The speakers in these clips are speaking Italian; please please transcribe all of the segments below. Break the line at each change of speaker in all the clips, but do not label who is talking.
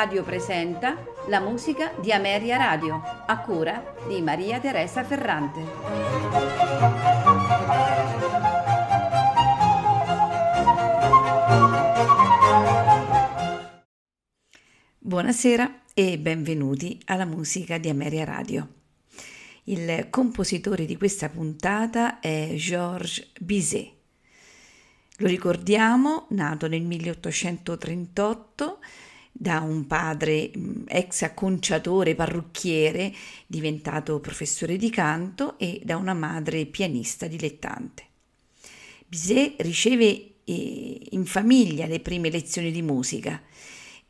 Radio presenta la musica di Ameria Radio, a cura di Maria Teresa Ferrante. Buonasera e benvenuti alla musica di Ameria Radio. Il compositore di questa puntata è Georges Bizet. Lo ricordiamo, nato nel 1838 da un padre ex acconciatore parrucchiere, diventato professore di canto, e da una madre pianista dilettante. Bizet riceve eh, in famiglia le prime lezioni di musica,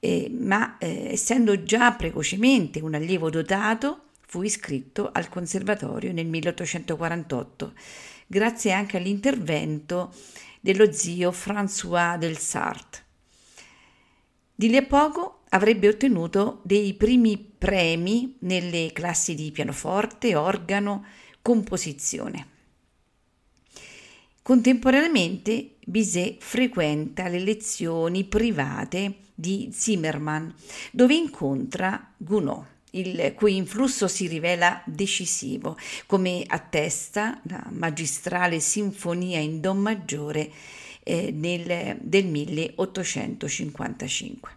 eh, ma eh, essendo già precocemente un allievo dotato, fu iscritto al conservatorio nel 1848, grazie anche all'intervento dello zio François del Sartre. Di lì a poco avrebbe ottenuto dei primi premi nelle classi di pianoforte, organo, composizione. Contemporaneamente Bizet frequenta le lezioni private di Zimmermann, dove incontra Gounod il cui influsso si rivela decisivo, come attesta la magistrale sinfonia in Do maggiore eh, nel, del 1855.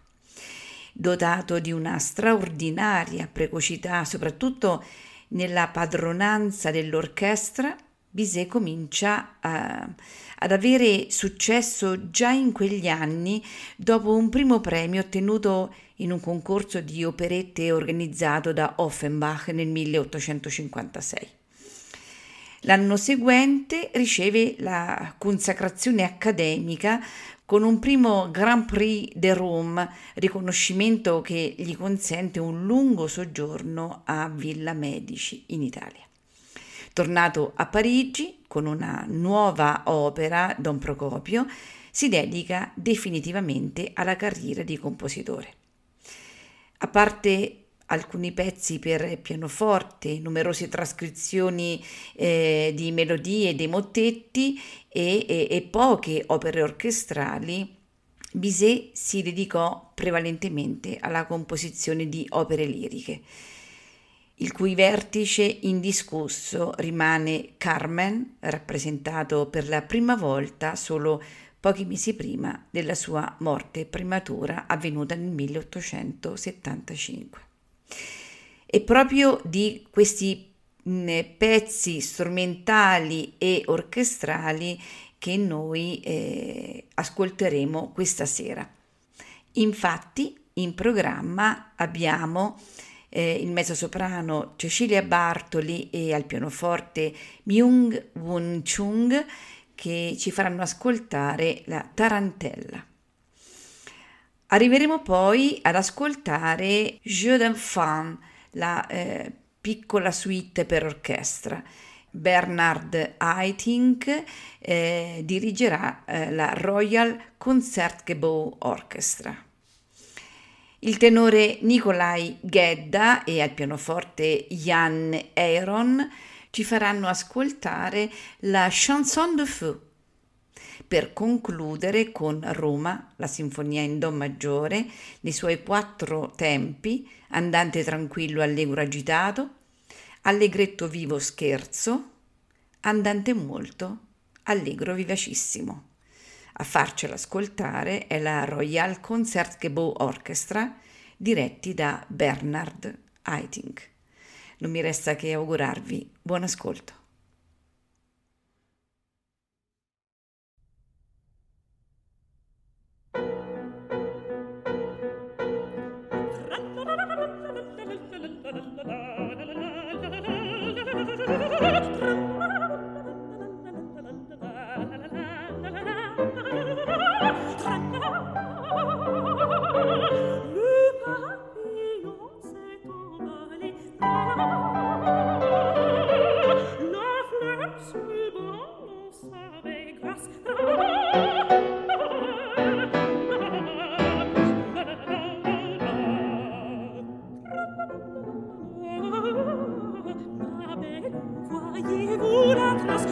Dotato di una straordinaria precocità, soprattutto nella padronanza dell'orchestra, Bizet comincia a, ad avere successo già in quegli anni dopo un primo premio ottenuto in un concorso di operette organizzato da Offenbach nel 1856. L'anno seguente riceve la consacrazione accademica con un primo Grand Prix de Rome, riconoscimento che gli consente un lungo soggiorno a Villa Medici in Italia. Tornato a Parigi con una nuova opera, Don Procopio, si dedica definitivamente alla carriera di compositore. A parte alcuni pezzi per pianoforte, numerose trascrizioni eh, di melodie dei mottetti e, e, e poche opere orchestrali, Bizet si dedicò prevalentemente alla composizione di opere liriche il cui vertice indiscusso rimane Carmen, rappresentato per la prima volta solo pochi mesi prima della sua morte prematura avvenuta nel 1875. E proprio di questi pezzi strumentali e orchestrali che noi eh, ascolteremo questa sera. Infatti in programma abbiamo eh, il mezzosoprano Cecilia Bartoli e al pianoforte Myung Won Chung che ci faranno ascoltare la Tarantella. Arriveremo poi ad ascoltare Jeu d'enfant, la eh, piccola suite per orchestra. Bernard Haitink eh, dirigerà eh, la Royal Concertgebouw Orchestra. Il tenore Nikolai Gedda e al pianoforte Jan Eiron ci faranno ascoltare la Chanson de Feu per concludere con Roma, la sinfonia in Do maggiore, nei suoi quattro tempi, andante tranquillo allegro agitato, allegretto vivo scherzo, andante molto, allegro vivacissimo. A farcela ascoltare è la Royal Concertgebouw Orchestra, diretti da Bernard Haitink. Non mi resta che augurarvi buon ascolto.
voyez-vous l'atlas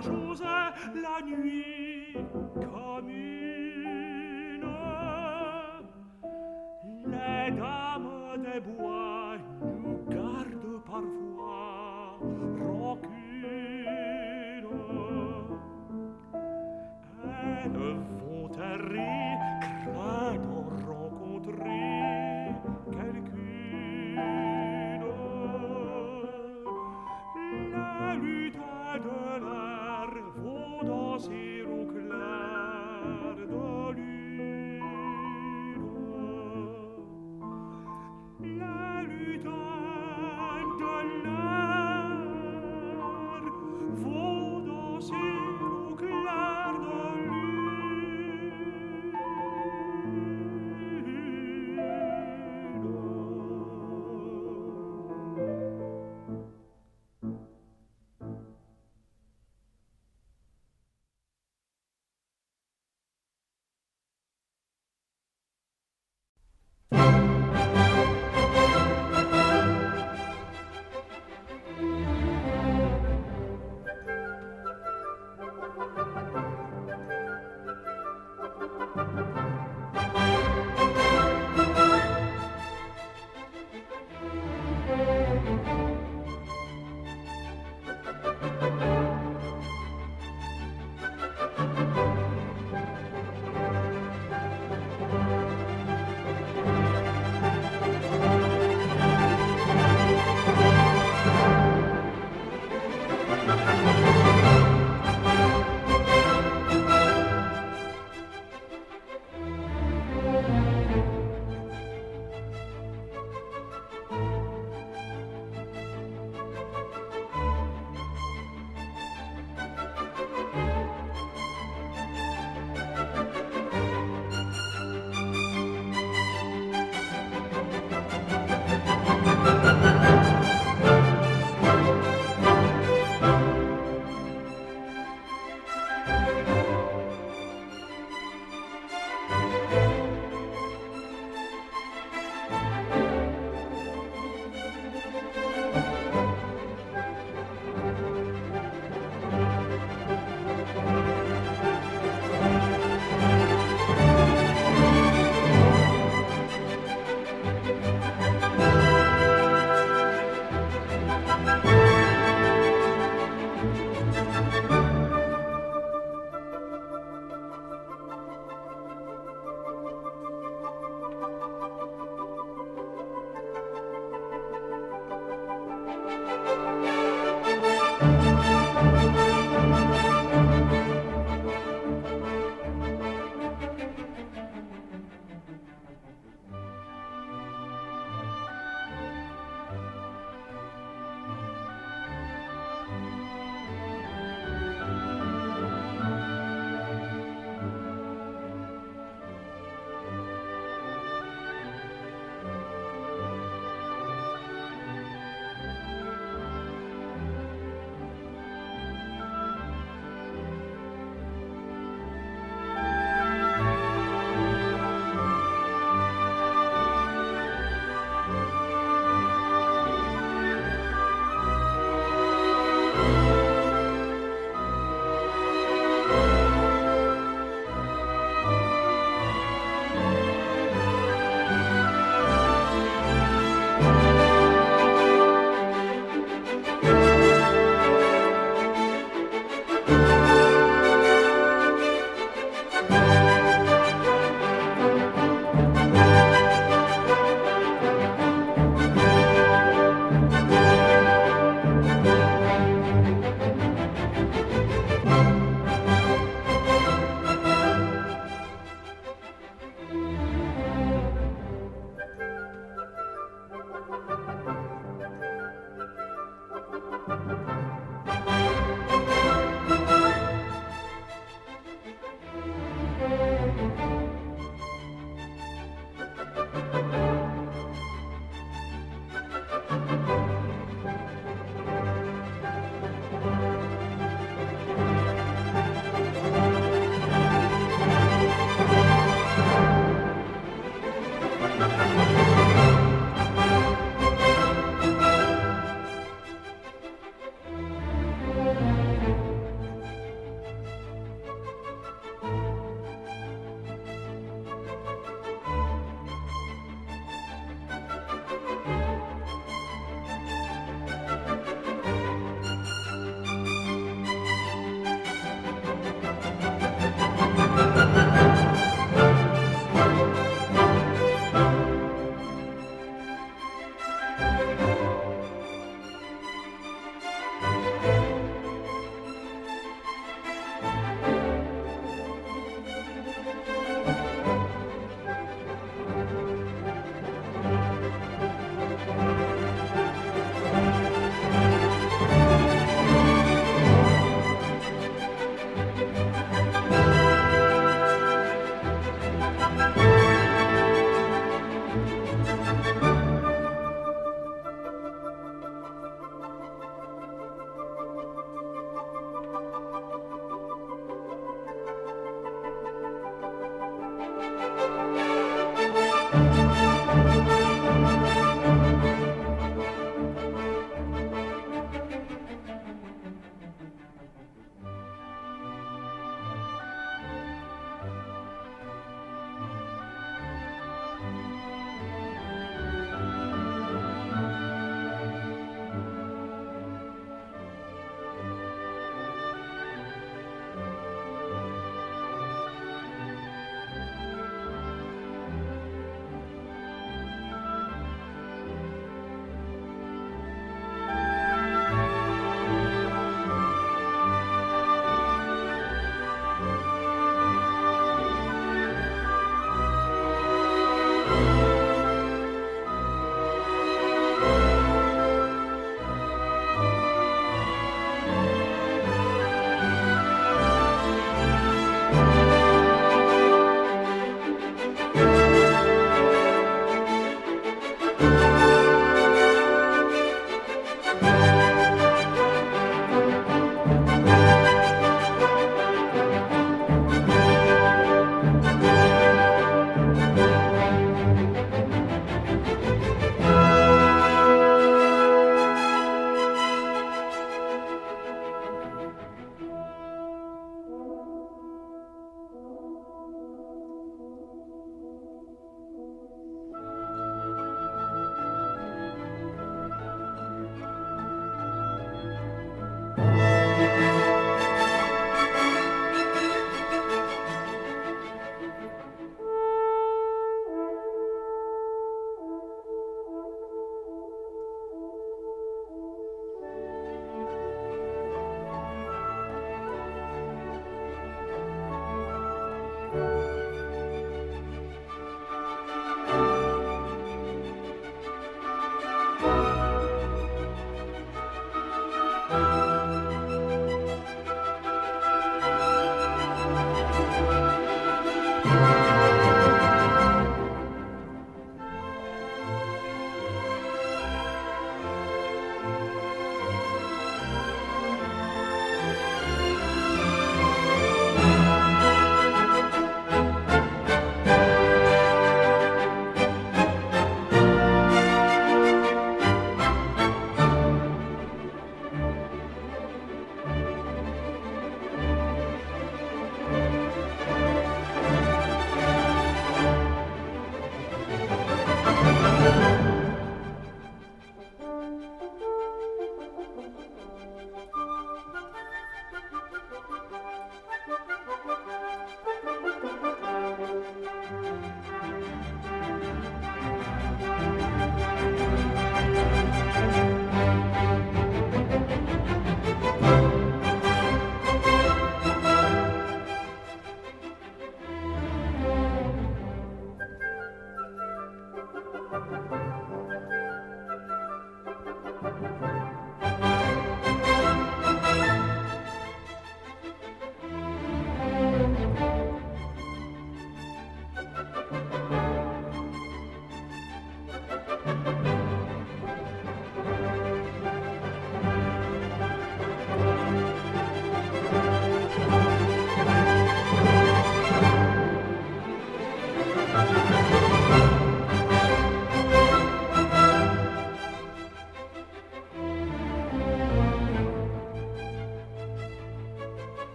chose la nuit commune.
Les dames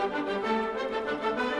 Música